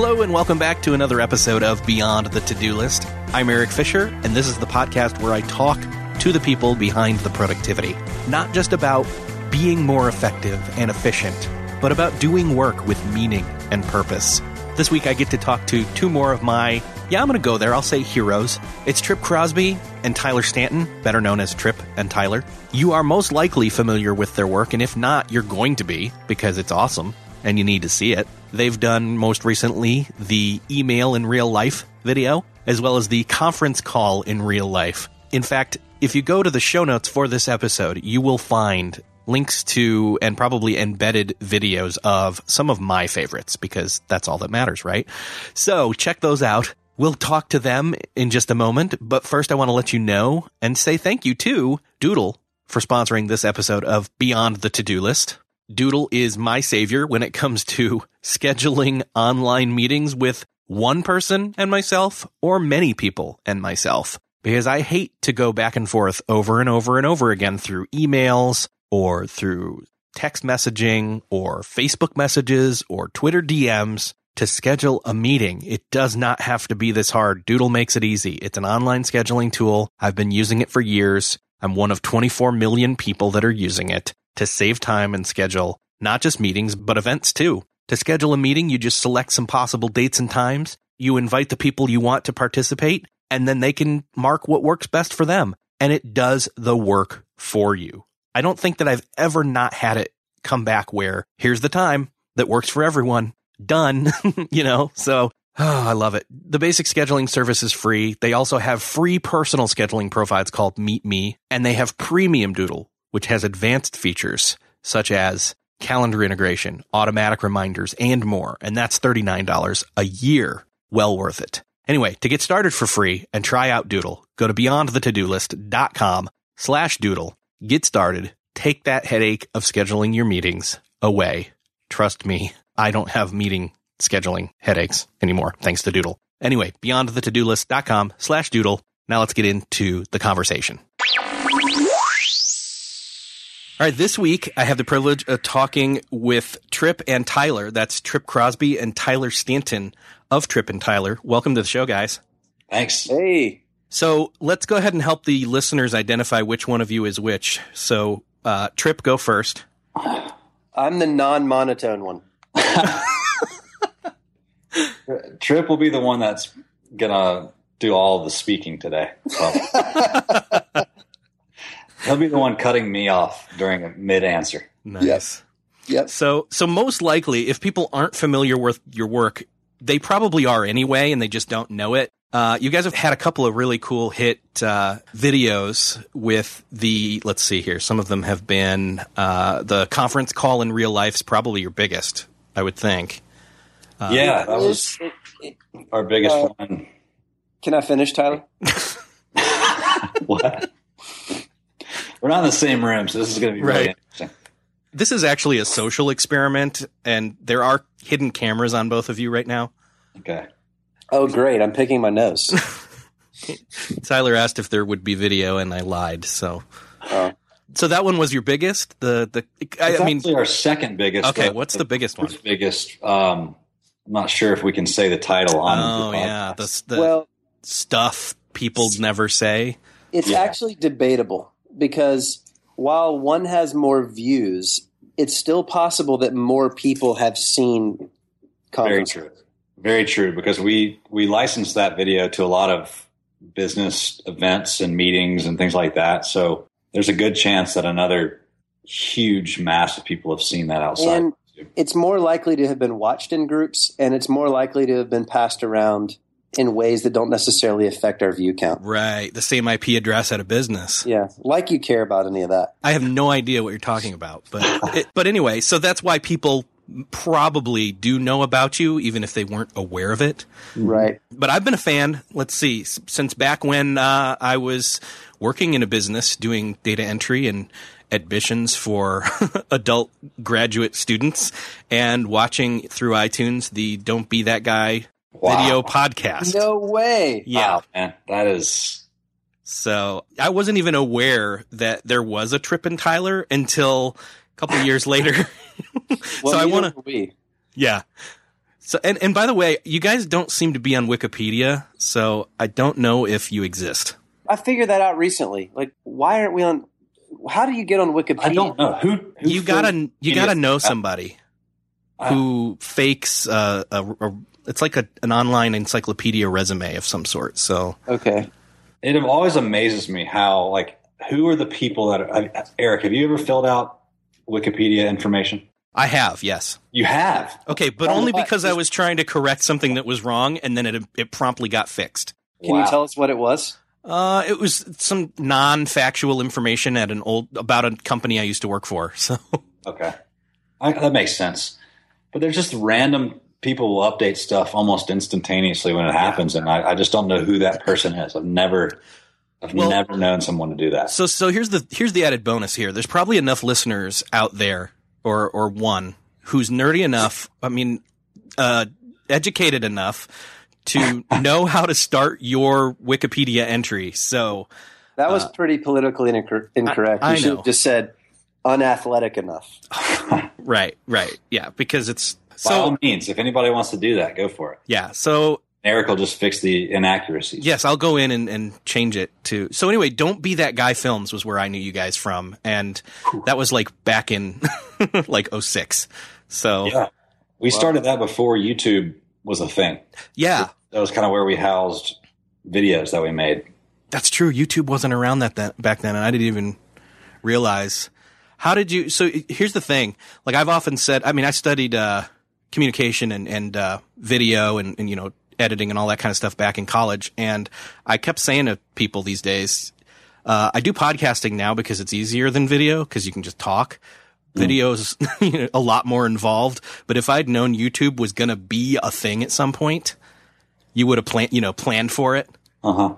Hello and welcome back to another episode of Beyond the To-Do List. I'm Erik Fisher and this is the podcast where I talk to the people behind the productivity. Not just about being more effective and efficient, but about doing work with meaning and purpose. This week I get to talk to two more of my, yeah, I'm going to go there, I'll say heroes. It's Tripp Crosby and Tyler Stanton, better known as Tripp and Tyler. You are most likely familiar with their work, and if not, you're going to be because it's awesome and you need to see it. They've done most recently the email in real life video, as well as the conference call in real life. In fact, if you go to the show notes for this episode, you will find links to and probably embedded videos of some of my favorites because that's all that matters, right? So check those out. We'll talk to them in just a moment, but first I want to let you know and say thank you to Doodle for sponsoring this episode of Beyond the To-Do List. Doodle is my savior when it comes to scheduling online meetings with one person and myself or many people and myself. Because I hate to go back and forth over and over and over again through emails or through text messaging or Facebook messages or Twitter DMs to schedule a meeting. It does not have to be this hard. Doodle makes it easy. It's an online scheduling tool. I've been using it for years. I'm one of 24 million people that are using it to save time and schedule not just meetings, but events too. To schedule a meeting, you just select some possible dates and times. You invite the people you want to participate, and then they can mark what works best for them. And it does the work for you. I don't think that I've ever not had it come back where here's the time that works for everyone. Done. you know, so Oh, I love it. The basic scheduling service is free. They also have free personal scheduling profiles called Meet Me, and they have Premium Doodle, which has advanced features such as calendar integration, automatic reminders, and more. And that's $39 a year. Well worth it. Anyway, to get started for free and try out Doodle, go to beyondthetodolist.com slash doodle. Get started. Take that headache of scheduling your meetings away. Trust me, I don't have meeting scheduling headaches anymore, thanks to Doodle. Anyway, beyondthetodolist.com slash doodle. Now let's get into the conversation. All right, this week I have the privilege of talking with Tripp and Tyler. That's Tripp Crosby and Tyler Stanton of Tripp and Tyler. Welcome to the show, guys. Thanks. Hey. So let's go ahead and help the listeners identify which one of you is which. So, uh, Tripp, go first. I'm the non monotone one. Tripp will be the one that's gonna do all of the speaking today. So. He'll be the one cutting me off during a mid answer. Nice. Yes. Yep. So, so most likely, if people aren't familiar with your work, they probably are anyway, and they just don't know it. Uh, you guys have had a couple of really cool hit uh, videos with the. Let's see here. Some of them have been uh, the conference call in real life is probably your biggest, I would think. Uh, yeah, that was our biggest uh, one. Can I finish, Tyler? what? We're not in the same room, so this is going to be really Right. interesting. This is actually a social experiment, and there are hidden cameras on both of you right now. Okay. Oh, great! I'm picking my nose. Tyler asked if there would be video, and I lied. So, Oh. so that one was your biggest. The the I, It's I mean, our second biggest. okay. uh, What's the biggest one? biggest? Um, I'm not sure if we can say the title on. Oh the yeah, the the well, stuff people never say. it's Yeah. actually debatable because while one has more views, it's still possible that more people have seen Very true. Very true. Because we we licensed that video to a lot of business events and meetings and things like that. So there's a good chance that another huge mass of people have seen that outside. And it's more likely to have been watched in groups, and it's more likely to have been passed around in ways that don't necessarily affect our view count. Right, the same IP address at a business. Yeah, like you care about any of that. I have no idea what you're talking about, but it, but anyway, so that's why people probably do know about you, even if they weren't aware of it. Right. But I've been a fan. Let's see, since back when uh, I was working in a business doing data entry and admissions for adult graduate students, and watching through iTunes the "Don't Be That Guy" Wow. video podcast. No way. Yeah. Wow, man, that is So I wasn't even aware that there was a Tripp and Tyler until a couple years later. Well, so I want to, were yeah. So and and by the way, you guys don't seem to be on Wikipedia, so I don't know if you exist. I figured that out recently. Like, why aren't we on? How do you get on Wikipedia? I don't know who. who You gotta you gotta know somebody I- who fakes uh, a, a it's like a, an online encyclopedia resume of some sort. So Okay. It always amazes me how like who are the people that are, I- Erik? Have you ever filled out Wikipedia information? I have, yes. You have. Okay, but only what? because I was trying to correct something that was wrong, and then it it promptly got fixed. Can Wow. you tell us what it was? Uh, it was some non-factual information at an old about a company I used to work for. So Okay, I, that makes sense. But there's just random people will update stuff almost instantaneously when it happens, and I, I just don't know who that person is. I've never, I've Well- never known someone to do that. so so here's the here's the added bonus here. There's probably enough listeners out there, or or one who's nerdy enough. I mean, uh, educated enough to know how to start your Wikipedia entry. So That was Uh, pretty politically incor- incorrect. I- I you should know. have just said unathletic enough. right, right, yeah, because it's By all means, if anybody wants to do that, go for it. yeah. So Erik will just fix the inaccuracies. Yes, I'll go in and, and change it to. So anyway, don't be that guy. Films was where I knew you guys from, and that was like back in like 06. So yeah, Yeah. We started that before YouTube was a thing. Yeah, that was kind of where we housed videos that we made. that's true. YouTube wasn't around that, that back then, and I didn't even realize. How did you? So here's the thing. Like I've often said, I mean, I studied uh, communication and and uh, video and, and you know editing and all that kind of stuff back in college, and I kept saying to people these days, uh, I do podcasting now because it's easier than video because you can just talk. Video's you know, a lot more involved, but if I'd known YouTube was going to be a thing at some point, you would have planned, you know, planned for it. Uh huh.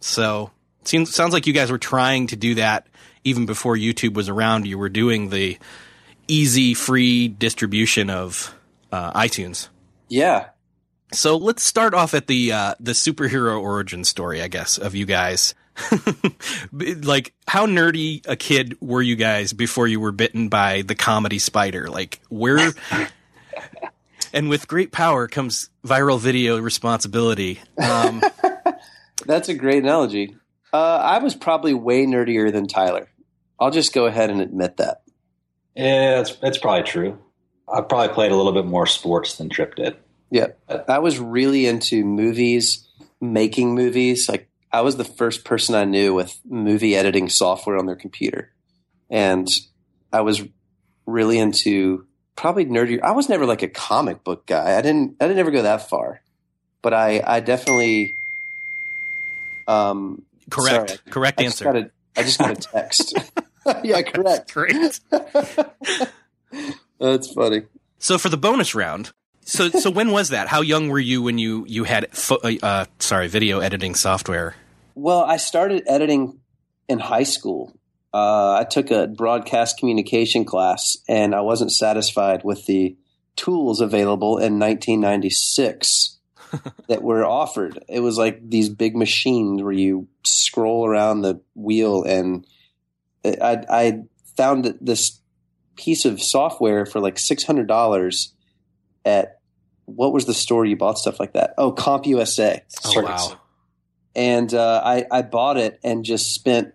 So it seems sounds like you guys were trying to do that even before YouTube was around. You were doing the easy, free distribution of uh, iTunes. Yeah. So let's start off at the uh, the superhero origin story, I guess, of you guys. like, how nerdy a kid were you guys before you were bitten by the comedy spider? Like, where? and with great power comes viral video responsibility. Um, That's a great analogy. Uh, I was probably way nerdier than Tyler. I'll just go ahead and admit that. Yeah, that's that's probably true. I probably played a little bit more sports than Tripp did. Yeah. I was really into movies, making movies. Like, I was the first person I knew with movie editing software on their computer. And I was really into probably nerdy. I was never like a comic book guy. I didn't, I didn't ever go that far. But I, I definitely, um, correct, Sorry, correct I just answer. got a, I just got a text. yeah, correct. Great. That's funny. So for the bonus round, so so when was that? How young were you when you you had fo- uh, sorry video editing software? Well, I started editing in high school. Uh, I took a broadcast communication class, and I wasn't satisfied with the tools available in 1996. that were offered. It was like these big machines where you scroll around the wheel, and I, I found this piece of software for like six hundred dollars at what was the store you bought stuff like that? Oh, CompUSA. Oh, wow. And uh, I, I bought it and just spent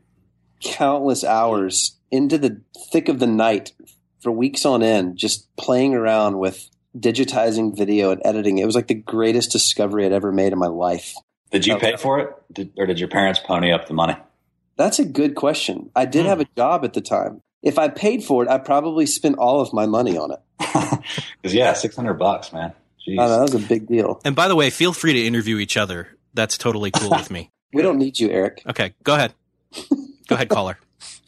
countless hours into the thick of the night for weeks on end, just playing around with digitizing video and editing. It was like the greatest discovery I'd ever made in my life. Did you pay for it, did, or did your parents pony up the money? That's a good question. I did Hmm. have a job at the time. If I paid for it, I probably spent all of my money on it. Because yeah, six hundred bucks, man. Jeez. Know, that was a big deal. And by the way, feel free to interview each other. That's totally cool with me. We don't need you, Erik. Okay, go ahead. Go ahead, caller.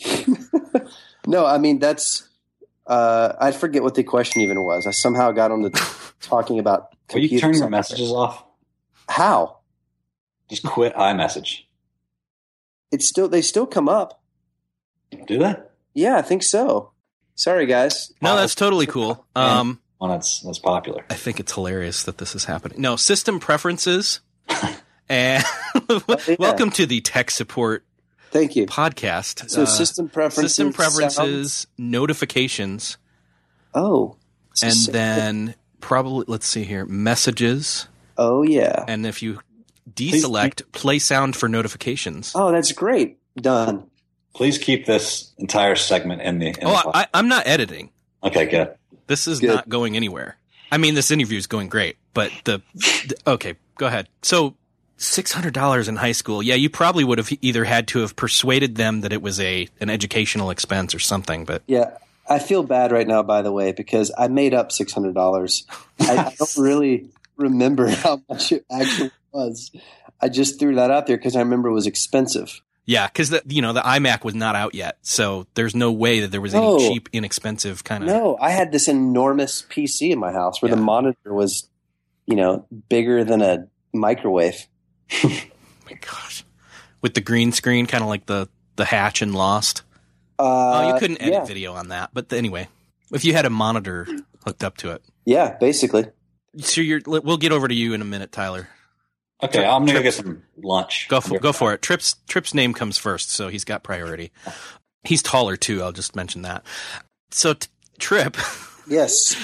No, I mean that's. Uh, I forget what the question even was. I somehow got on to talking about. Will you computer turn your messages off? How? Just quit iMessage. It's still they still come up. Do they? Yeah, I think so. Sorry, guys. No, that's totally cool. Um, Well, that's that's popular. I think it's hilarious that this is happening. No, system preferences. and yeah. welcome to the tech support Thank you. podcast. So Uh, system preferences. system sound- preferences, notifications, Oh. and So- then probably let's see here, messages, Oh yeah. and if you deselect play sound for notifications. Oh, that's great. Done. Please keep this entire segment in the. In Oh, the I, I'm not editing. okay, good. This is Good. not going anywhere. I mean, this interview is going great, but the, the okay, go ahead. So, six hundred dollars in high school. Yeah, you probably would have either had to have persuaded them that it was a an educational expense or something. But Yeah. I feel bad right now, by the way, because I made up six hundred dollars. I, I don't really remember how much it actually was. I just threw that out there because I remember it was expensive. Yeah, because the you know the iMac was not out yet, so there's no way that there was any cheap, inexpensive kind of. No, I had this enormous PC in my house where the monitor was, you know, bigger than a microwave. my gosh, with the green screen, kind of like the the hatch and Lost. Uh, oh, you couldn't edit yeah. video on that, but anyway, if you had a monitor hooked up to it. Yeah, basically. So you're, we'll get over to you in a minute, Tyler. Okay, I'm gonna go get some lunch. Go for go for it. Tripp's Tripp's name comes first, so he's got priority. He's taller too. I'll just mention that. So t- Tripp. Yes.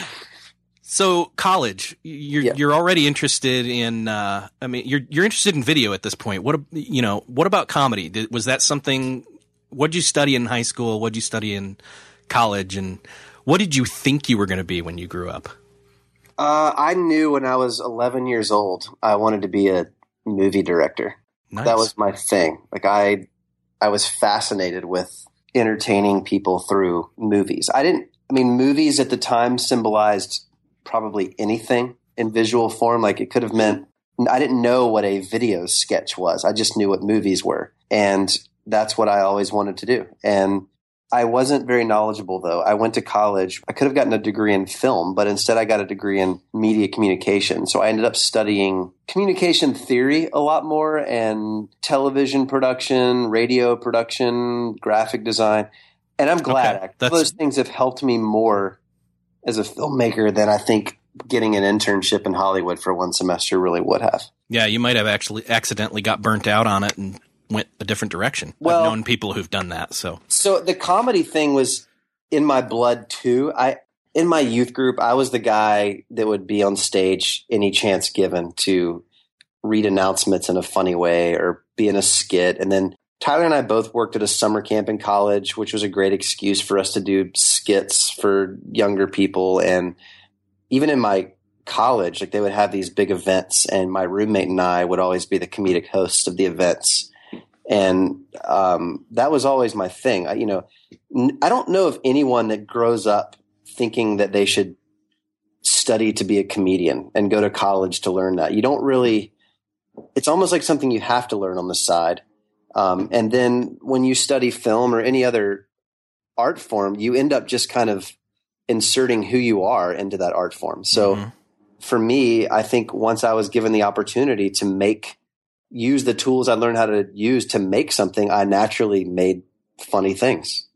So college, you're Yeah. you're already interested in. Uh, I mean, you're you're interested in video at this point. What you know? What about comedy? Did, was that something? What did you study in high school? What did you study in college? And what did you think you were going to be when you grew up? Uh, I knew when I was 11 years old, I wanted to be a movie director. Nice. That was my thing. Like I, I was fascinated with entertaining people through movies. I didn't. I mean, movies at the time symbolized probably anything in visual form. Like it could have meant. I didn't know what a video sketch was. I just knew what movies were, and that's what I always wanted to do. And I wasn't very knowledgeable though. I went to college. I could have gotten a degree in film, but instead I got a degree in media communication. So I ended up studying communication theory a lot more and television production, radio production, graphic design. And I'm glad Okay, those things have helped me more as a filmmaker than I think getting an internship in Hollywood for one semester really would have. Yeah, you might have actually accidentally got burnt out on it and went a different direction. Well- I've known people who've done that. So So the comedy thing was in my blood too. I in my youth group, I was the guy that would be on stage any chance given to read announcements in a funny way or be in a skit. And then Tyler and I both worked at a summer camp in college, which was a great excuse for us to do skits for younger people. And even in my college, like they would have these big events, and my roommate and I would always be the comedic hosts of the events and um, that was always my thing. I, you know, I don't know of anyone that grows up thinking that they should study to be a comedian and go to college to learn that. You don't really. It's almost like something you have to learn on the side. Um, and then when you study film or any other art form, you end up just kind of inserting who you are into that art form. So Mhm. for me, I think once I was given the opportunity to make use the tools I learned how to use to make something, I naturally made funny things.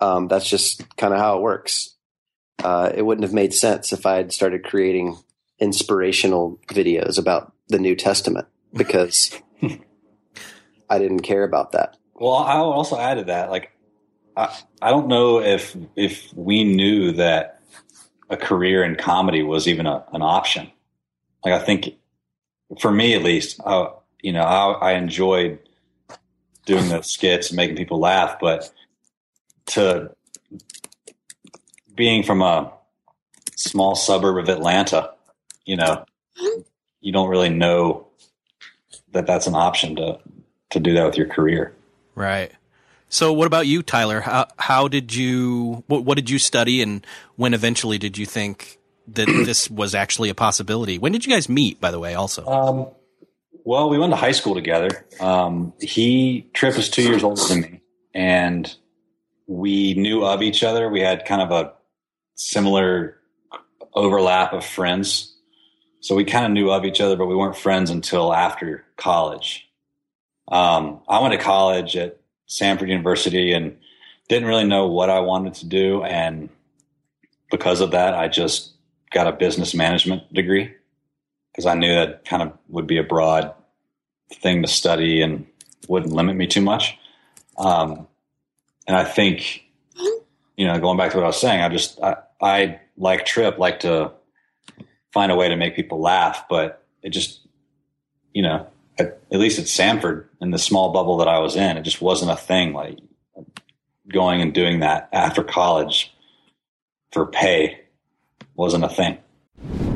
Um, that's just kind of how it works. Uh, it wouldn't have made sense if I had started creating inspirational videos about the New Testament because I didn't care about that. Well, I will also add to that, like, I, I don't know if if we knew that a career in comedy was even a, an option. Like, I think for me at least, I, you know, I, I enjoyed doing the skits and making people laugh, but to being from a small suburb of Atlanta, you know, you don't really know that that's an option to to do that with your career. Right. So, what about you, Tyler? How how did you what, what did you study, and when eventually did you think that this was actually a possibility? When did you guys meet, by the way? Also, um, well, we went to high school together. Um, he Tripp is two years older than me, and we knew of each other. We had kind of a similar overlap of friends. So we kind of knew of each other, but we weren't friends until after college. Um, I went to college at Samford University and didn't really know what I wanted to do. And because of that, I just got a business management degree because I knew that kind of would be a broad thing to study and wouldn't limit me too much. Um, and I think, you know, going back to what I was saying, I just, I, I like Tripp, like to find a way to make people laugh, but it just, you know, at, at least at Samford in the small bubble that I was in, it just wasn't a thing. Like going and doing that after college for pay wasn't a thing.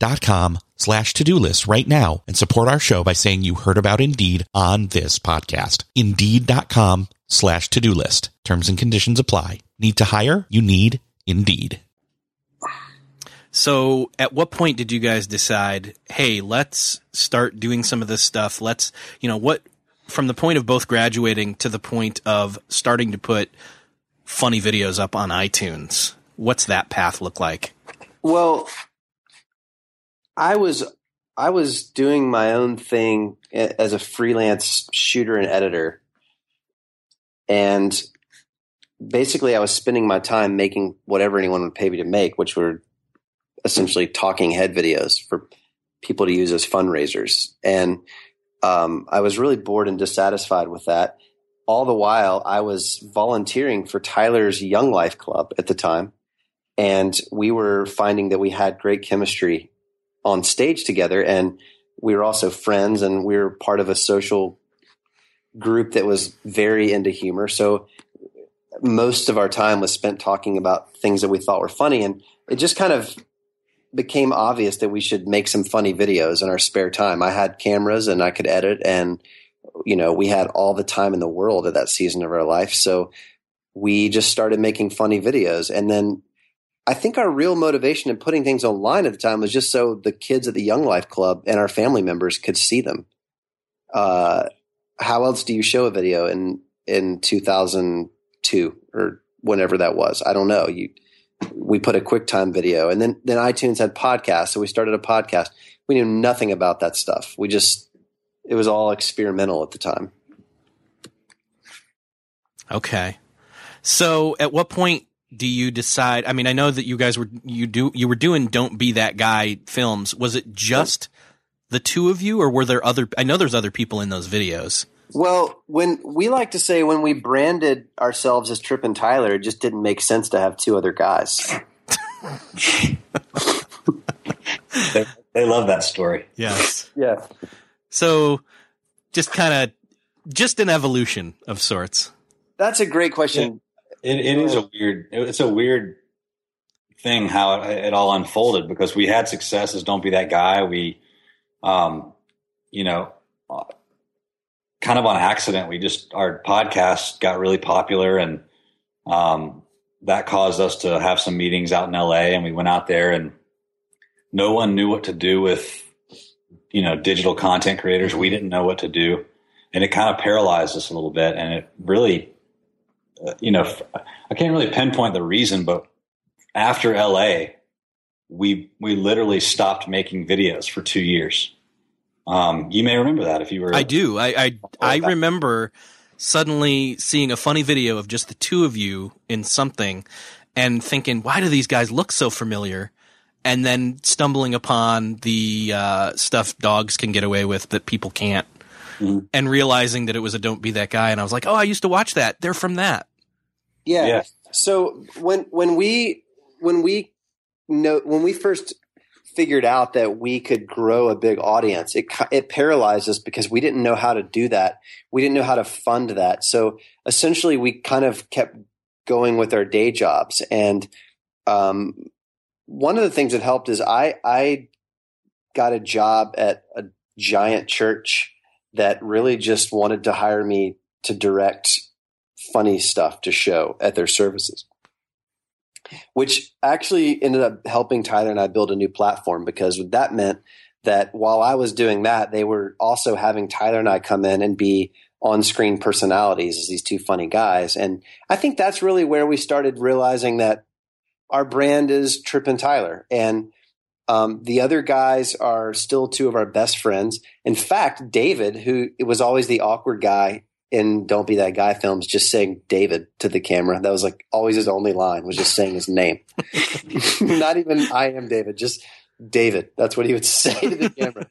Indeed.com slash to-do list right now and support our show by saying you heard about Indeed on this podcast. Indeed.com slash to-do list. Terms and conditions apply. Need to hire? You need Indeed. So, at what point did you guys decide, hey, let's start doing some of this stuff? Let's, you know, what, from the point of both graduating to the point of starting to put funny videos up on iTunes, what's that path look like? Well, I was I was doing my own thing as a freelance shooter and editor, and basically, I was spending my time making whatever anyone would pay me to make, which were essentially talking head videos for people to use as fundraisers. And um, I was really bored and dissatisfied with that. All the while, I was volunteering for Tyler's Young Life Club at the time. And we were finding that we had great chemistry on stage together. And we were also friends and we were part of a social group that was very into humor. So most of our time was spent talking about things that we thought were funny. And it just kind of became obvious that we should make some funny videos in our spare time. I had cameras and I could edit and you know, we had all the time in the world at that season of our life. So we just started making funny videos and then I think our real motivation in putting things online at the time was just so the kids at the Young Life Club and our family members could see them. Uh, how else do you show a video in in 2002 or whenever that was? I don't know. You we put a QuickTime video, and then then iTunes had podcasts, so we started a podcast. We knew nothing about that stuff. We just it was all experimental at the time. Okay. So, at what point do you decide? I mean, I know that you guys were you do you were doing "Don't Be That Guy" films. Was it just the two of you, or were there other? I know there's other people in those videos. Well, when we like to say when we branded ourselves as Tripp and Tyler, it just didn't make sense to have two other guys. they, they love that story. Yes. Yeah. So, just kind of just an evolution of sorts. That's a great question. It, it is a weird. It's a weird thing how it, it, all unfolded because we had successes. Don't be that guy. We, um, you know, uh, kind of on accident, we just our podcast got really popular, and um, that caused us to have some meetings out in LA. And we went out there, and no one knew what to do with you know digital content creators. We didn't know what to do, and it kind of paralyzed us a little bit. And it really, you know, I can't really pinpoint the reason, but after LA, we we literally stopped making videos for two years. Um, you may remember that if you were. I do. I I, I remember suddenly seeing a funny video of just the two of you in something, and thinking, "Why do these guys look so familiar?" And then stumbling upon the uh, stuff dogs can get away with that people can't, mm-hmm. and realizing that it was a "Don't Be That Guy," and I was like, "Oh, I used to watch that. They're from that." Yeah. yeah. So when when we when we know when we first figured out that we could grow a big audience, it it paralyzed us because we didn't know how to do that. We didn't know how to fund that. So essentially, we kind of kept going with our day jobs. And um, one of the things that helped is I I got a job at a giant church that really just wanted to hire me to direct funny stuff to show at their services which actually ended up helping Tyler and I build a new platform because that meant that while I was doing that, they were also having Tyler and I come in and be on screen personalities as these two funny guys. And I think that's really where we started realizing that our brand is Tripp and Tyler. And um, the other guys are still two of our best friends. In fact, David, who was always the awkward guy in Don't Be That Guy films just saying David to the camera. That was like always his only line was just saying his name. Not even I am David, just David. That's what he would say to the camera.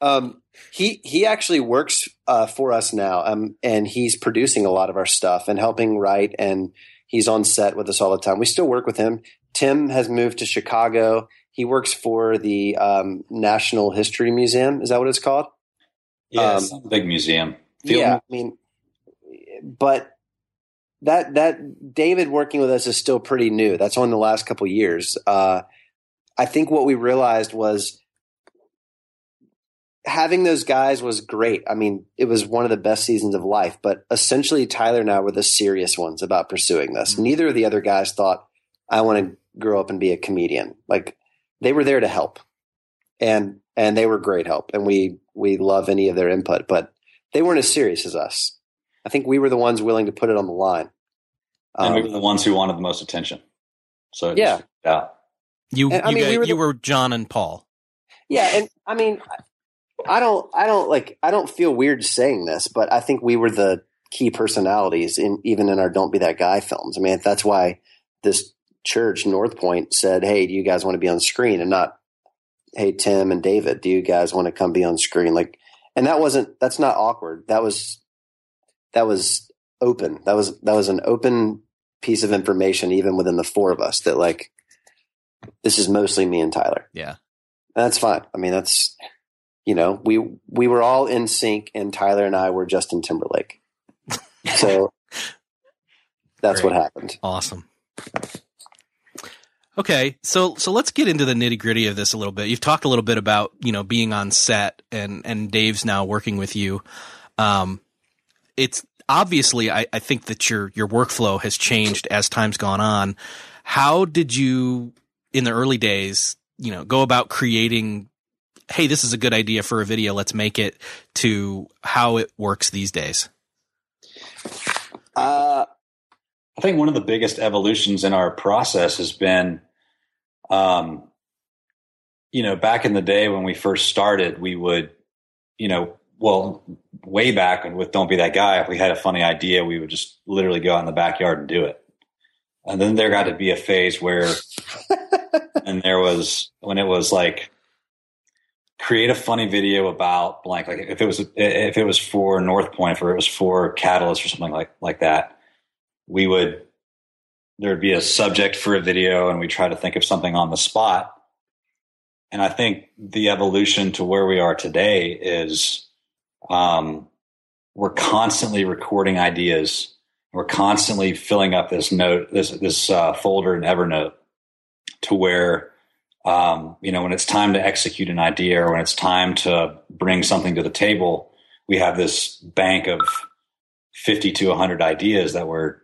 Um, he he actually works uh, for us now, um, and he's producing a lot of our stuff and helping write, and he's on set with us all the time. We still work with him. Tim has moved to Chicago. He works for the um, National History Museum. Is that what it's called? Yeah, um, big museum. Field yeah, I mean, but that that David working with us is still pretty new. That's only the last couple years. Uh, I think what we realized was having those guys was great. I mean, it was one of the best seasons of life. But essentially, Tyler and I were the serious ones about pursuing this. Mm-hmm. Neither of the other guys thought, "I want to grow up and be a comedian." Like they were there to help, and and they were great help, and we we love any of their input. But they weren't as serious as us. I think we were the ones willing to put it on the line. And um, we were the ones who wanted the most attention. So yeah, yeah. You, and, you, mean, got, we were, the, you were John and Paul. Yeah, and I mean, I don't, I don't like, I don't feel weird saying this, but I think we were the key personalities in even in our "Don't Be That Guy" films. I mean, that's why this church, North Point, said, "Hey, do you guys want to be on screen?" and not, "Hey, Tim and David, do you guys want to come be on screen?" Like, and that wasn't, that's not awkward. That was that was open. That was that was an open piece of information even within the four of us that like this is mostly me and Tyler. Yeah. And that's fine. I mean, that's you know, we we were all in sync and Tyler and I were Justin Timberlake. So that's Great. what happened. Awesome. Okay, so so let's get into the nitty gritty of this a little bit. You've talked a little bit about you know being on set and and Dave's now working with you. Um, it's obviously I, I think that your your workflow has changed as time's gone on. How did you in the early days, you know, go about creating hey, this is a good idea for a video, let's make it to how it works these days? Uh, I think one of the biggest evolutions in our process has been, um, you know, back in the day when we first started, we would, you know, well, way back with Don't Be That Guy, if we had a funny idea, we would just literally go out in the backyard and do it. And then there got to be a phase where, and there was when it was like, create a funny video about blank. Like if it was if it was for North Point, or it was for Catalyst or something like like that, we would there would be a subject for a video, and we try to think of something on the spot. And I think the evolution to where we are today is um, we're constantly recording ideas. We're constantly filling up this note, this this uh, folder in Evernote, to where um, you know when it's time to execute an idea or when it's time to bring something to the table, we have this bank of fifty to hundred ideas that we're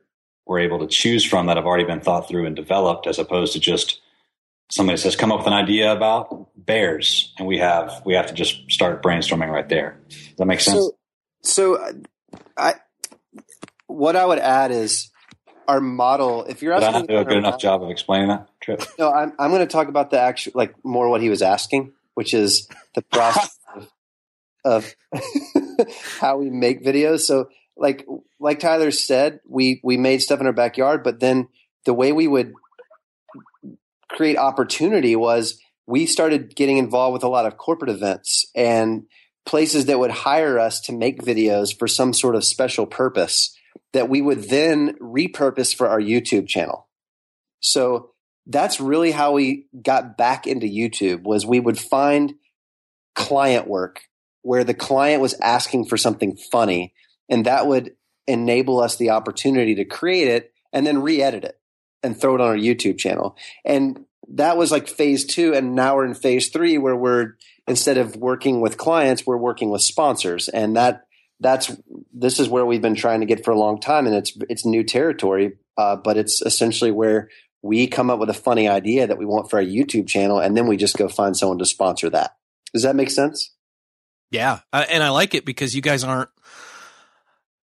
we're able to choose from that have already been thought through and developed, as opposed to just somebody says come up with an idea about bears and we have we have to just start brainstorming right there does that make sense So, so I, what I would add is our model. If you're did i asking, do a good enough job of explaining that Tripp No, I'm I'm going to talk about the actual, like more what he was asking, which is the process of, of how we make videos. So, like like Tyler said, we we made stuff in our backyard, but then the way we would create opportunity was we started getting involved with a lot of corporate events and places that would hire us to make videos for some sort of special purpose that we would then repurpose for our YouTube channel. So that's really how we got back into YouTube was we would find client work where the client was asking for something funny and that would enable us the opportunity to create it and then re-edit it and throw it on our YouTube channel. And that was like phase 2 and now we're in phase 3 where we're instead of working with clients we're working with sponsors and that that's this is where we've been trying to get for a long time and it's it's new territory uh, but it's essentially where we come up with a funny idea that we want for our YouTube channel, and then we just go find someone to sponsor that. Does that make sense? Yeah, uh, and I like it because you guys aren't,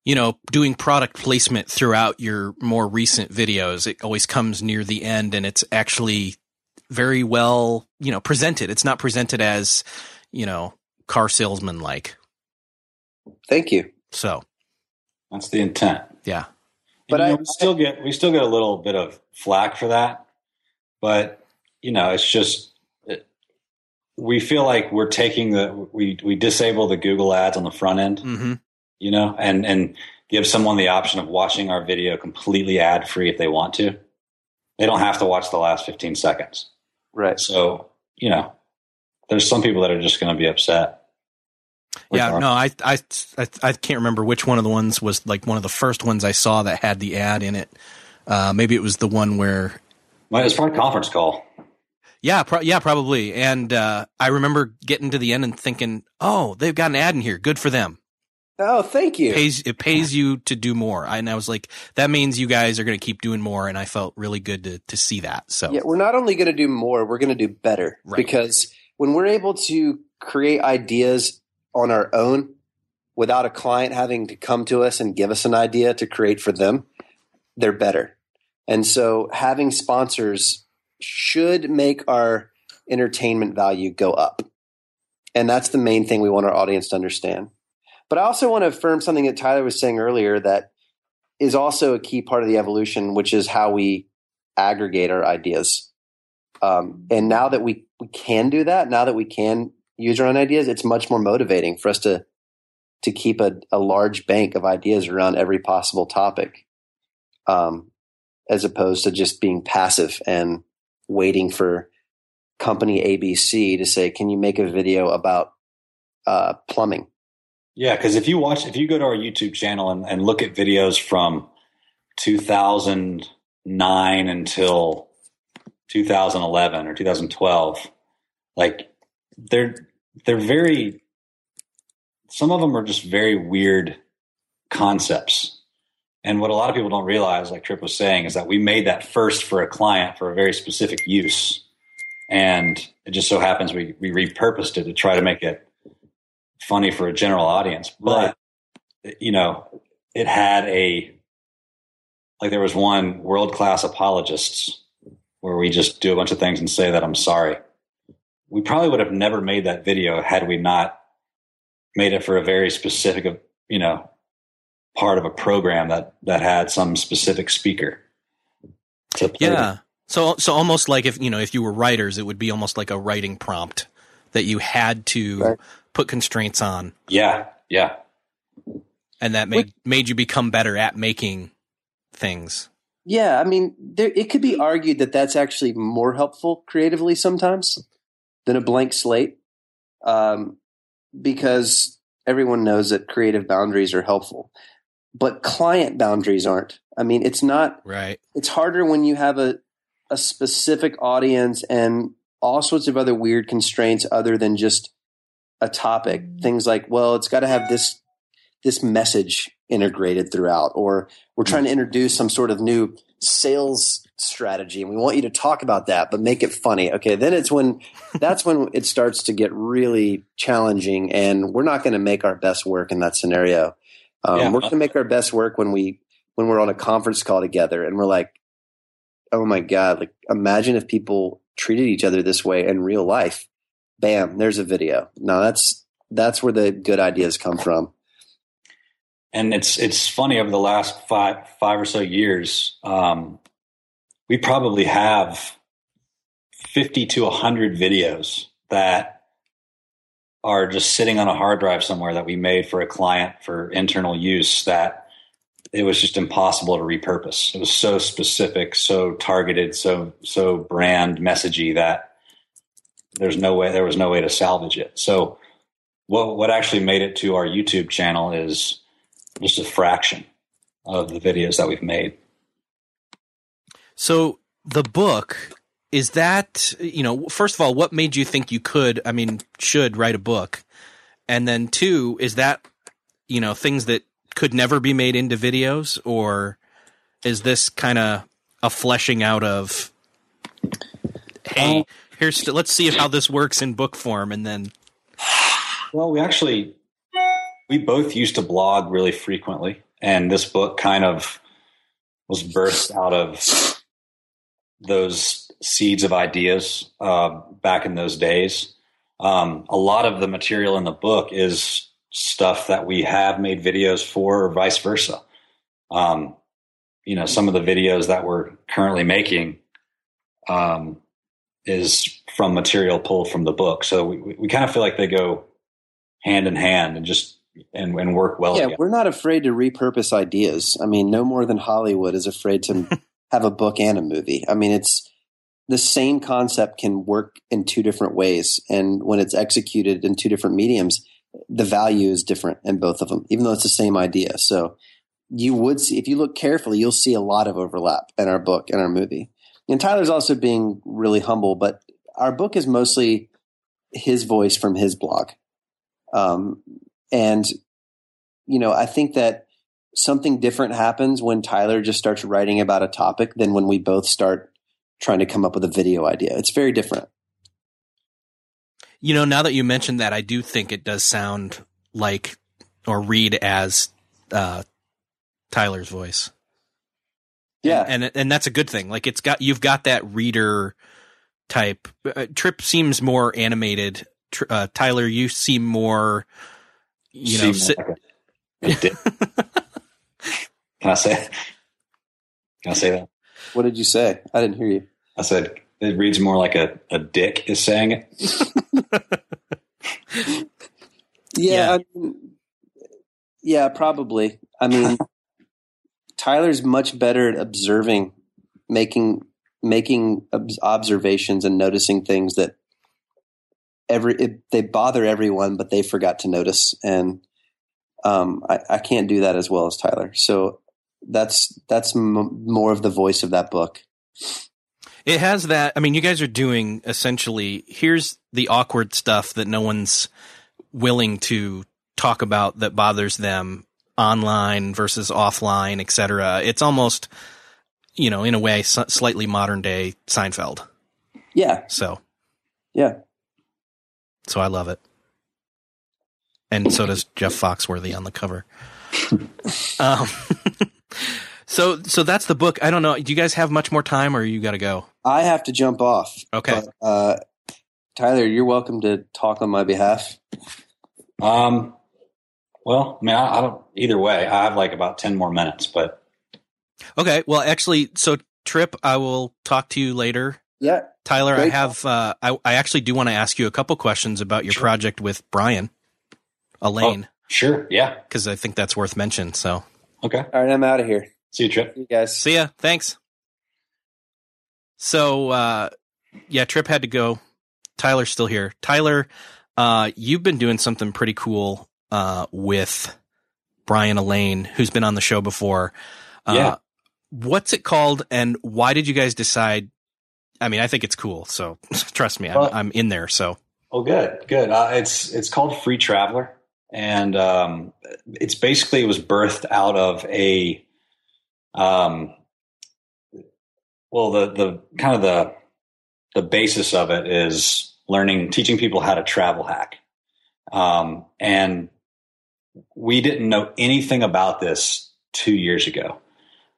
you know, doing product placement throughout your more recent videos. It always comes near the end, and it's actually very well, you know, presented. It's not presented as, you know, car salesman like. Thank you. So that's the intent yeah. but But I, I- we still get we still get a little bit of flack for that but you know it's just it, we feel like we're taking the we we disable the google ads on the front end hmm you know, and and give someone the option of watching our video completely ad free if they want to. They don't have to watch the last 15 seconds. Right. So, you know, there's some people that are just going to be upset. Yeah, our- no, I, I, I, I can't remember which one of the ones was like one of the first ones I saw that had the ad in it. Uh, maybe it was the one where, Well, it's probably a conference call. yeah, pro- yeah, probably. And uh, I remember getting to the end and thinking, oh, they've got an ad in here. Good for them. Oh, thank you. It pays it pays you to do more. I, and I was like, that means you guys are going to keep doing more. And I felt really good to to see that. So Yeah, we're not only going to do more, we're going to do better Right. because when we're able to create ideas on our own without a client having to come to us and give us an idea to create for them, they're better. And so having sponsors should make our entertainment value go up. And that's the main thing we want our audience to understand. But I also want to affirm something that Tyler was saying earlier that is also a key part of the evolution, which is how we aggregate our ideas. Um, and now that we, we can do that, now that we can use our own ideas, it's much more motivating for us to to keep a, a large bank of ideas around every possible topic, um, as opposed to just being passive and waiting for company ABC to say, "Can you make a video about uh, plumbing?" Yeah, because if you watch, if you go to our YouTube channel and, and look at videos from 2009 until 2011 or 2012, like they're they're very. Some of them are just very weird concepts, and what a lot of people don't realize, like Tripp was saying, is that we made that first for a client for a very specific use, and it just so happens we we repurposed it to try to make it funny for a general audience, but you know, it had a like there was one world class apologists where we just do a bunch of things and say that I'm sorry. We probably would have never made that video had we not made it for a very specific, you know, part of a program that that had some specific speaker. to play yeah. So so almost like if you know if you were writers, it would be almost like a writing prompt that you had to Right. Put constraints on, Yeah, yeah. and that made made you become better at making things. Yeah, I mean, there, it could be argued that that's actually more helpful creatively sometimes than a blank slate, um, because everyone knows that creative boundaries are helpful, but client boundaries aren't. I mean, it's not right. It's harder when you have a a specific audience and all sorts of other weird constraints other than just a topic. Things like, well, it's got to have this this message integrated throughout, or we're trying to introduce some sort of new sales strategy and we want you to talk about that but make it funny. Okay then it's when that's when it starts to get really challenging and we're not going to make our best work in that scenario. Um, Yeah. we're going to make our best work when we when we're on a conference call together and we're like oh my god like imagine if people treated each other this way in real life bam there's a video. Now that's that's where the good ideas come from. And it's it's funny over the last five five or so years um, we probably have 50 to 100 videos that are just sitting on a hard drive somewhere that we made for a client for internal use that it was just impossible to repurpose. It was so specific so targeted so so brand messagey that there's no way there was no way to salvage it. So what what actually made it to our youtube channel is just a fraction of the videos that we've made. So the book is that you know first of all what made you think you could i mean should write a book? And then two is that you know things that could never be made into videos? Or is this kind of a fleshing out of hey um, here's let's see how this works in book form and then Well, we actually we both used to blog really frequently, and this book kind of was birthed out of those seeds of ideas uh, back in those days. Um, a lot of the material in the book is stuff that we have made videos for, or vice versa. Um, you know, some of the videos that we're currently making um, is from material pulled from the book. So we, we, kind of feel like they go hand in hand and just and, and work well yeah, together. we're not afraid to repurpose ideas. I mean, no more than Hollywood is afraid to have a book and a movie. I mean, it's the same concept can work in two different ways, and when it's executed in two different mediums, the value is different in both of them, even though it's the same idea. So you would see if you look carefully, you'll see a lot of overlap in our book and our movie. And Tyler's also being really humble, but our book is mostly his voice from his blog. Um, and you know, I think that something different happens when Tyler just starts writing about a topic than when we both start trying to come up with a video idea. It's very different. you know now that you mentioned that i do think it does sound like or read as uh tyler's voice Yeah. and and that's a good thing. Like it's got you've got that reader type. Uh, Tripp seems more animated. Tr- uh, Tyler, you seem more, you know. Si- like a- a. Can I say? Can I say that? what did you say? I didn't hear you. I said it reads more like a, a dick is saying it. Yeah. I mean, yeah, probably. I mean, Tyler's much better at observing, making making observations and noticing things that every it, they bother everyone, but they forgot to notice. And um, I, I can't do that as well as Tyler. So that's that's m- more of the voice of that book. It has that. I mean, you guys are doing essentially. Here's the awkward stuff that no one's willing to talk about that bothers them online versus offline, etc. It's almost, you know, in a way, s- slightly modern day Seinfeld. Yeah, So, yeah. so I love it, and so does Jeff Foxworthy on the cover. um, so, so that's the book. I don't know. Do you guys have much more time, or you got to go? I have to jump off. Okay. But, uh, Tyler, you're welcome to talk on my behalf. Um, well, I mean, I, I don't. Either way, I have like about ten more minutes, but Okay. Well, actually, so Tripp, I will talk to you later. Yeah. Tyler, I have, uh, I, I actually do want to ask you a couple questions about your Sure. project with Bryan Allain, sure, yeah, because I think that's worth mention. So okay. All right, I'm out of here. See you, Tripp. See you guys. see ya. Thanks. So, uh, yeah, Tripp had to go. Tyler's still here. Tyler, uh, you've been doing something pretty cool uh, with Bryan Allain, who's been on the show before. Uh, Yeah. What's it called, and why did you guys decide? I mean, I think it's cool, so trust me, I'm, Well- I'm in there. So Oh, good, good. Uh, it's it's called Free Travlr, and um, it's basically it was birthed out of a, um, well, the the kind of the the basis of it is learning, teaching people how to travel hack, um, and we didn't know anything about this two years ago.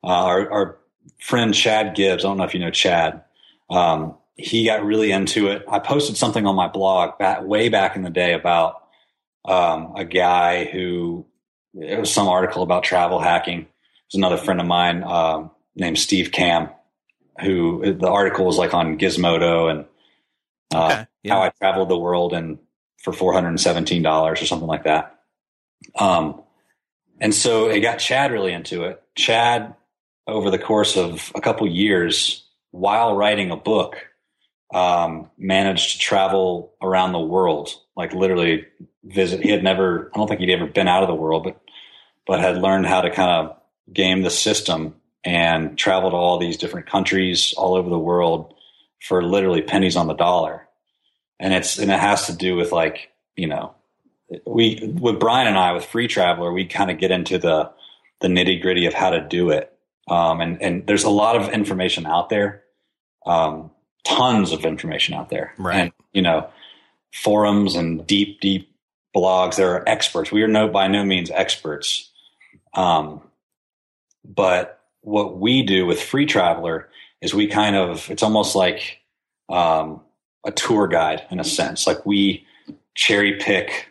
Uh, our, our friend Chad Gibbs, I don't know if you know Chad. Um, he got really into it. I posted something on my blog back, way back in the day about um, a guy who it was some article about travel hacking. There's another friend of mine um, named Steve Kamb, who the article was like on Gizmodo and uh, Okay, yeah. how I traveled the world and for four hundred and seventeen dollars or something like that. Um, and so it got Chad really into it. Chad, over the course of a couple years, while writing a book, um, managed to travel around the world, like literally visit. He had never, I don't think he'd ever been out of the world, but but had learned how to kind of game the system and travel to all these different countries all over the world for literally pennies on the dollar. And it's and it has to do with like you know we with Bryan and I with Free Travlr we kind of get into the the nitty gritty of how to do it. Um, and and there's a lot of information out there, um, tons of information out there, Right. And you know forums and deep deep blogs. There are experts. We are no by no means experts, um, but what we do with Free Travlr is we kind of it's almost like um, a tour guide in a sense. Like we cherry pick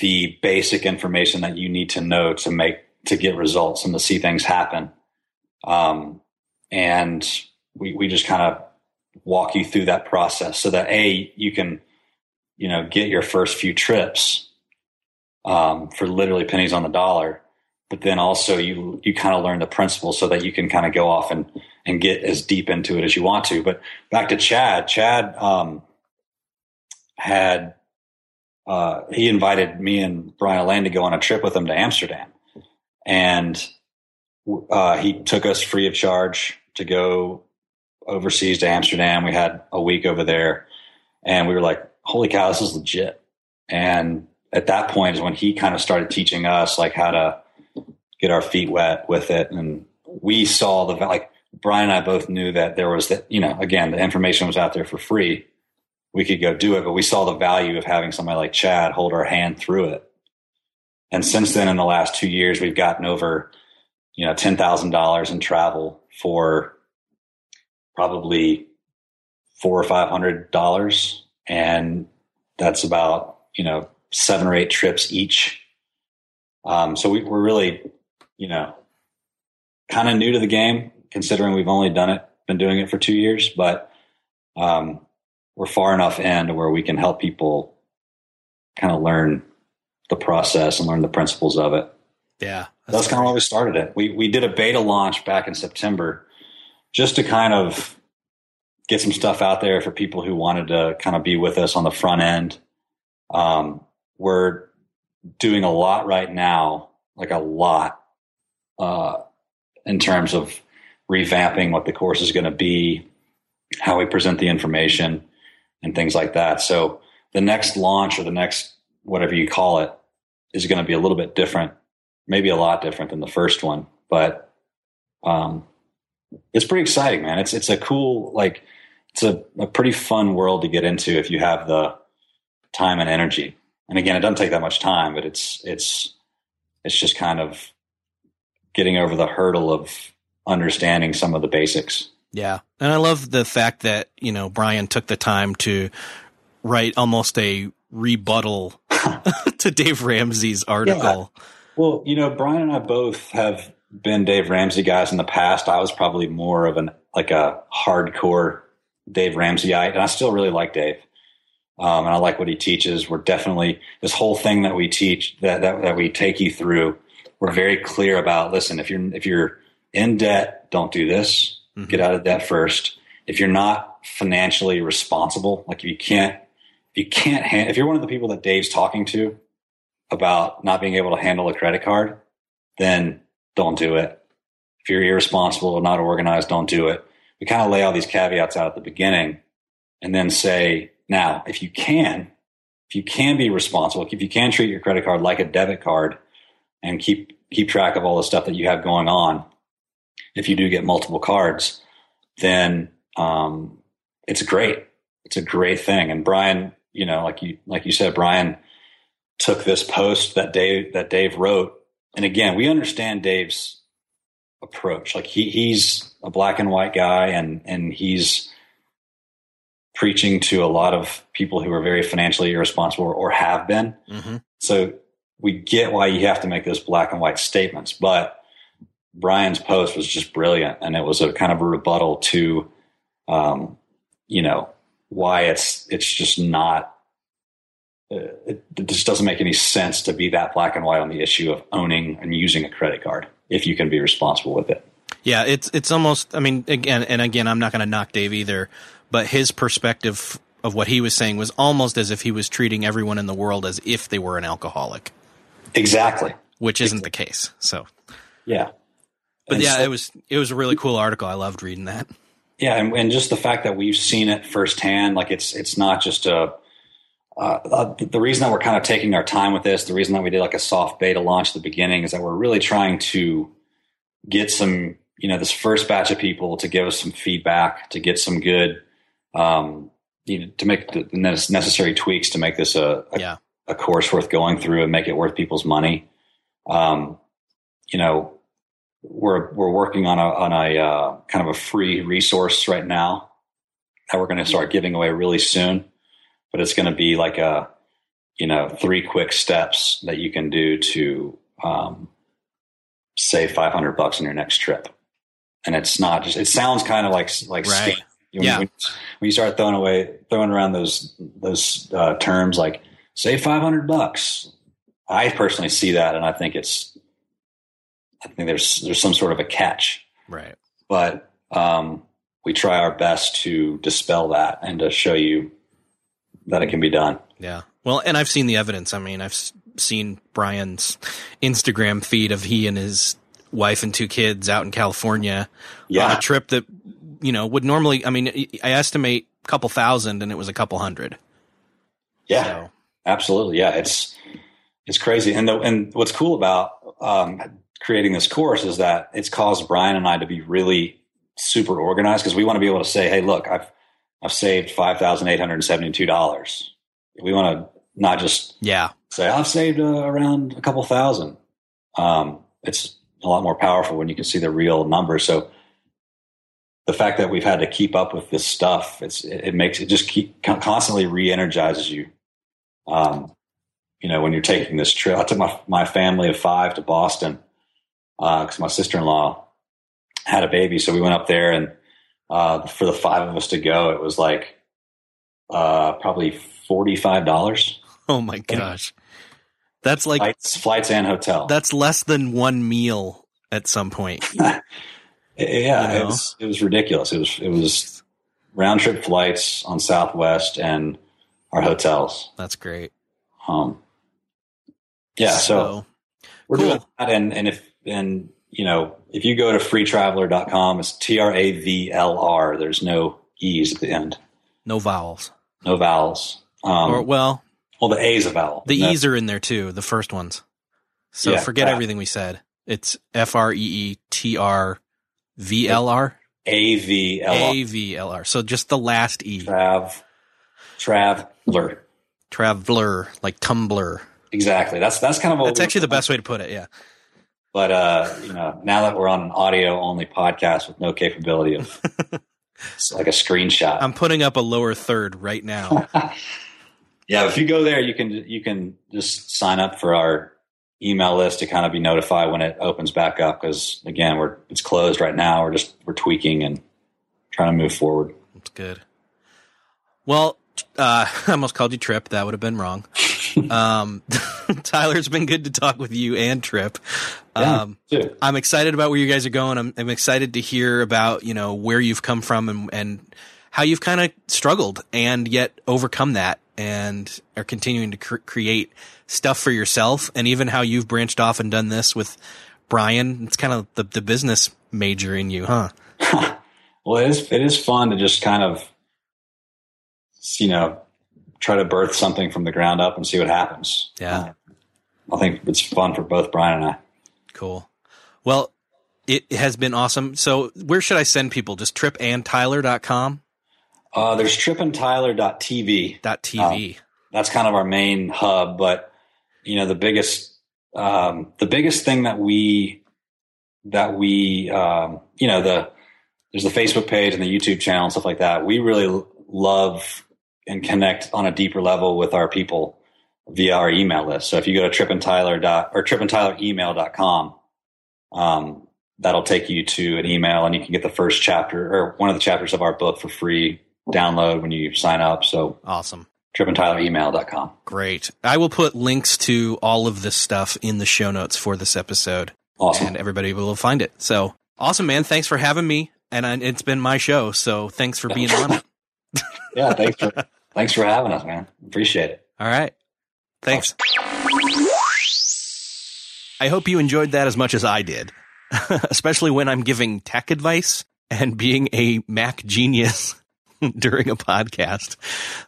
the basic information that you need to know to make to get results and to see things happen. Um, and we we just kind of walk you through that process so that a you can you know get your first few trips um, for literally pennies on the dollar but then also you you kind of learn the principles so that you can kind of go off and and get as deep into it as you want to but back to chad chad um, had uh, he invited me and bryan allain to go on a trip with him to amsterdam. And uh, he took us free of charge to go overseas to amsterdam. We had a week over there and we were like holy cow this is legit. And at that point is when he kind of started teaching us like how to get our feet wet with it. And we saw the like bryan and i both knew that there was that you know again the information was out there for free we could go do it but we saw the value of having somebody like chad hold our hand through it. And since then in the last two years we've gotten over you know $10000 in travel for probably four or five hundred dollars. And that's about you know seven or eight trips each. Um, so we, we're really you know kind of new to the game considering we've only done it been doing it for two years but um, we're far enough in to where we can help people kind of learn the process and learn the principles of it yeah, that's kind of why we started it. We we did a beta launch back in September, just to kind of get some stuff out there for people who wanted to kind of be with us on the front end. Um, we're doing a lot right now, like a lot, uh, in terms of revamping what the course is going to be, how we present the information, and things like that. So the next launch or the next whatever you call it is going to be a little bit different maybe a lot different than the first one, but um, it's pretty exciting, man. It's it's a cool like it's a, a pretty fun world to get into if you have the time and energy. And again, it doesn't take that much time, but it's it's it's just kind of getting over the hurdle of understanding some of the basics. Yeah. And I love the fact that, you know, Bryan took the time to write almost a rebuttal to Dave Ramsey's article. Well, you know, Bryan and I both have been Dave Ramsey guys in the past. I was probably more of an like a hardcore Dave Ramseyite, and I still really like Dave. Um, and I like what he teaches. We're definitely this whole thing that we teach that, that that we take you through. We're very clear about. Listen, if you're if you're in debt, don't do this. Mhm. Get out of debt first. If you're not financially responsible, like if you can't, if you can't, hand, if you're one of the people that Dave's talking to, about not being able to handle a credit card, then don't do it. If you're irresponsible or not organized, don't do it. We kind of lay all these caveats out at the beginning and then say, now, if you can, if you can be responsible, if you can treat your credit card like a debit card and keep keep track of all the stuff that you have going on, if you do get multiple cards, then um, it's great. It's a great thing. And Bryan, you know, like you like you said, Bryan took this post that Dave that Dave wrote, and again, we understand Dave's approach. Like he he's a black and white guy, and and he's preaching to a lot of people who are very financially irresponsible or, or have been. Mm-hmm. So we get why you have to make those black and white statements, but Bryan's post was just brilliant, and it was a kind of a rebuttal to, um, you know, why it's it's just not. Uh, it, it just doesn't make any sense to be that black and white on the issue of owning and using a credit card if you can be responsible with it. Yeah, it's it's almost. I mean, again and again, I'm not going to knock Dave either, but his perspective of what he was saying was almost as if he was treating everyone in the world as if they were an alcoholic. Exactly. Which isn't the case. So. Yeah. But and yeah, so, it was it was a really cool article. I loved reading that. Yeah, and, and just the fact that we've seen it firsthand, like it's it's not just a. Uh, uh, the reason that we're kind of taking our time with this, the reason that we did like a soft beta launch at the beginning, is that we're really trying to get some, you know, this first batch of people to give us some feedback, to get some good, um, you know, to make the necessary tweaks to make this a, a, yeah. a course worth going through and make it worth people's money. Um, you know, we're we're working on a on a uh, kind of a free resource right now that we're going to start giving away really soon. But it's going to be like a you know three quick steps that you can do to um, save five hundred bucks on your next trip. And it's not just it sounds kind of like like right. yeah. When, when, you start throwing away throwing around those those uh, terms like save five hundred bucks, I personally see that and I think it's I think there's there's some sort of a catch. Right. But um, we try our best to dispel that and to show you that it can be done. Yeah. Well, and I've seen the evidence. I mean, I've seen Bryan's Instagram feed of he and his wife and two kids out in California yeah. on a trip that you know would normally. I mean, I estimate a couple thousand, and it was a couple hundred. Yeah, so. absolutely. Yeah, it's it's crazy. And the, and what's cool about um, creating this course is that it's caused Bryan and I to be really super organized because we want to be able to say, "Hey, look, I've I've saved five thousand eight hundred seventy two dollars." We want to not just yeah say I've saved uh, around a couple thousand. Um, it's a lot more powerful when you can see the real numbers. So the fact that we've had to keep up with this stuff, it's it, it makes it just keep constantly re-energizes you. Um, you know, when you're taking this trip, I took my my family of five to Boston because uh, my sister in law had a baby. So we went up there, and uh, for the five of us to go, it was like uh, probably forty five dollars. Oh my gosh, that's like flights, flights and hotel. That's less than one meal at some point. yeah, you know? it was it was ridiculous. It was it was round trip flights on Southwest and our hotels. That's great. Um, yeah, so, so we're cool. doing that, and and if and you know, if you go to freetravlr.com, it's T R A V L R. There's no E's at the end. No vowels. No vowels. Um, or, well, well, the A's a vowel. The. E's are in there too, the first ones. So yeah, forget everything we said. It's F R E E T R V L R. A V L R. A V L R. So just the last E. Trav. Traveler. Traveler, like Tumblr. Exactly. That's that's kind of what. That's actually the best way to put it. Yeah. But uh, you know, now that we're on an audio only podcast with no capability of like a screenshot, I'm putting up a lower third right now. yeah, if you go there, you can you can just sign up for our email list to kind of be notified when it opens back up. Because again, we're it's closed right now. We're just we're tweaking and trying to move forward. That's good. Well, uh, I almost called you Tripp. That would have been wrong. um, Tyler, it's been good to talk with you and Tripp. Um, yeah, I'm excited about where you guys are going. I'm, I'm, excited to hear about, you know, where you've come from and, and how you've kind of struggled and yet overcome that and are continuing to cr- create stuff for yourself and even how you've branched off and done this with Bryan. It's kind of the, the business major in you, huh? well, it is, it is fun to just kind of, you know, try to birth something from the ground up and see what happens. Yeah. I think it's fun for both Bryan and I. Cool. Well, it has been awesome. So where should I send people? Just trippandtyler.com? Uh, there's trippandtyler.tv. Dot TV. Um, that's kind of our main hub, but you know, the biggest, um, the biggest thing that we, that we, um, you know, the, there's the Facebook page and the YouTube channel and stuff like that. We really love and connect on a deeper level with our people via our email list. So if you go to trippandtyler dot or trippandtyleremail.com, um, that'll take you to an email and you can get the first chapter or one of the chapters of our book for free download when you sign up. So awesome. trippandtyleremail.com. Great. I will put links to all of this stuff in the show notes for this episode. Awesome. And everybody will find it. So awesome, man. Thanks for having me. And I, it's been my show. So thanks for being on it. Yeah. Thanks for, thanks for having us, man. Appreciate it. All right. Thanks. I hope you enjoyed that as much as I did, especially when I'm giving tech advice and being a Mac genius during a podcast.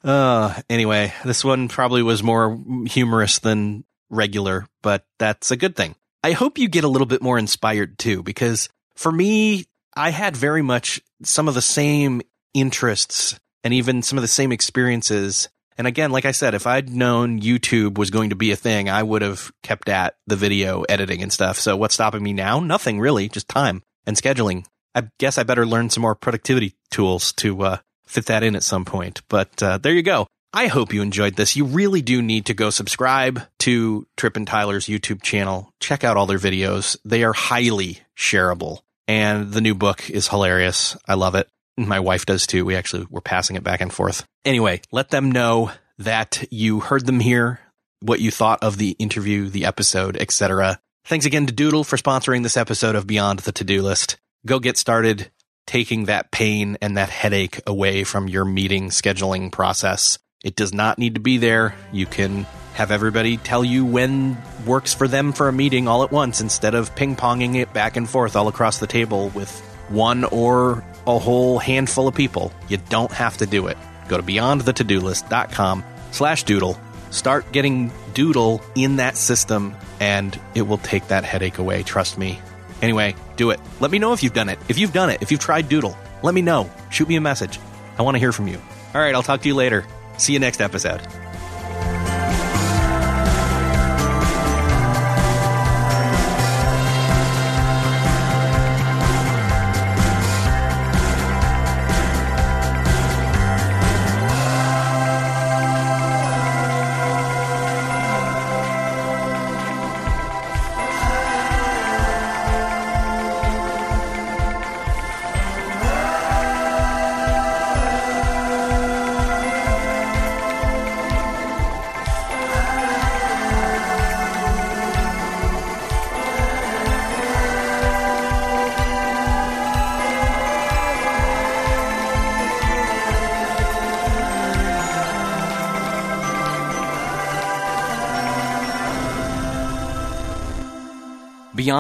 Uh, anyway, this one probably was more humorous than regular, but that's a good thing. I hope you get a little bit more inspired too, because for me, I had very much some of the same interests and even some of the same experiences and again, like I said, if I'd known YouTube was going to be a thing, I would have kept at the video editing and stuff. So what's stopping me now? Nothing really, just time and scheduling. I guess I better learn some more productivity tools to uh, fit that in at some point. But uh, there you go. I hope you enjoyed this. You really do need to go subscribe to Tripp and Tyler's YouTube channel. Check out all their videos. They are highly shareable. And the new book is hilarious. I love it. My wife does too. We actually were passing it back and forth. Anyway, let them know that you heard them here, what you thought of the interview, the episode, etc. Thanks again to Doodle for sponsoring this episode of Beyond the To-Do List. Go get started taking that pain and that headache away from your meeting scheduling process. It does not need to be there. You can have everybody tell you when works for them for a meeting all at once instead of ping ponging it back and forth all across the table with one or a whole handful of people. You don't have to do it. Go to beyondthetodolist.com slash doodle. Start getting doodle in that system and it will take that headache away. Trust me. Anyway, do it. Let me know if you've done it. If you've done it, if you've tried doodle, let me know. Shoot me a message. I want to hear from you. All right, I'll talk to you later. See you next episode.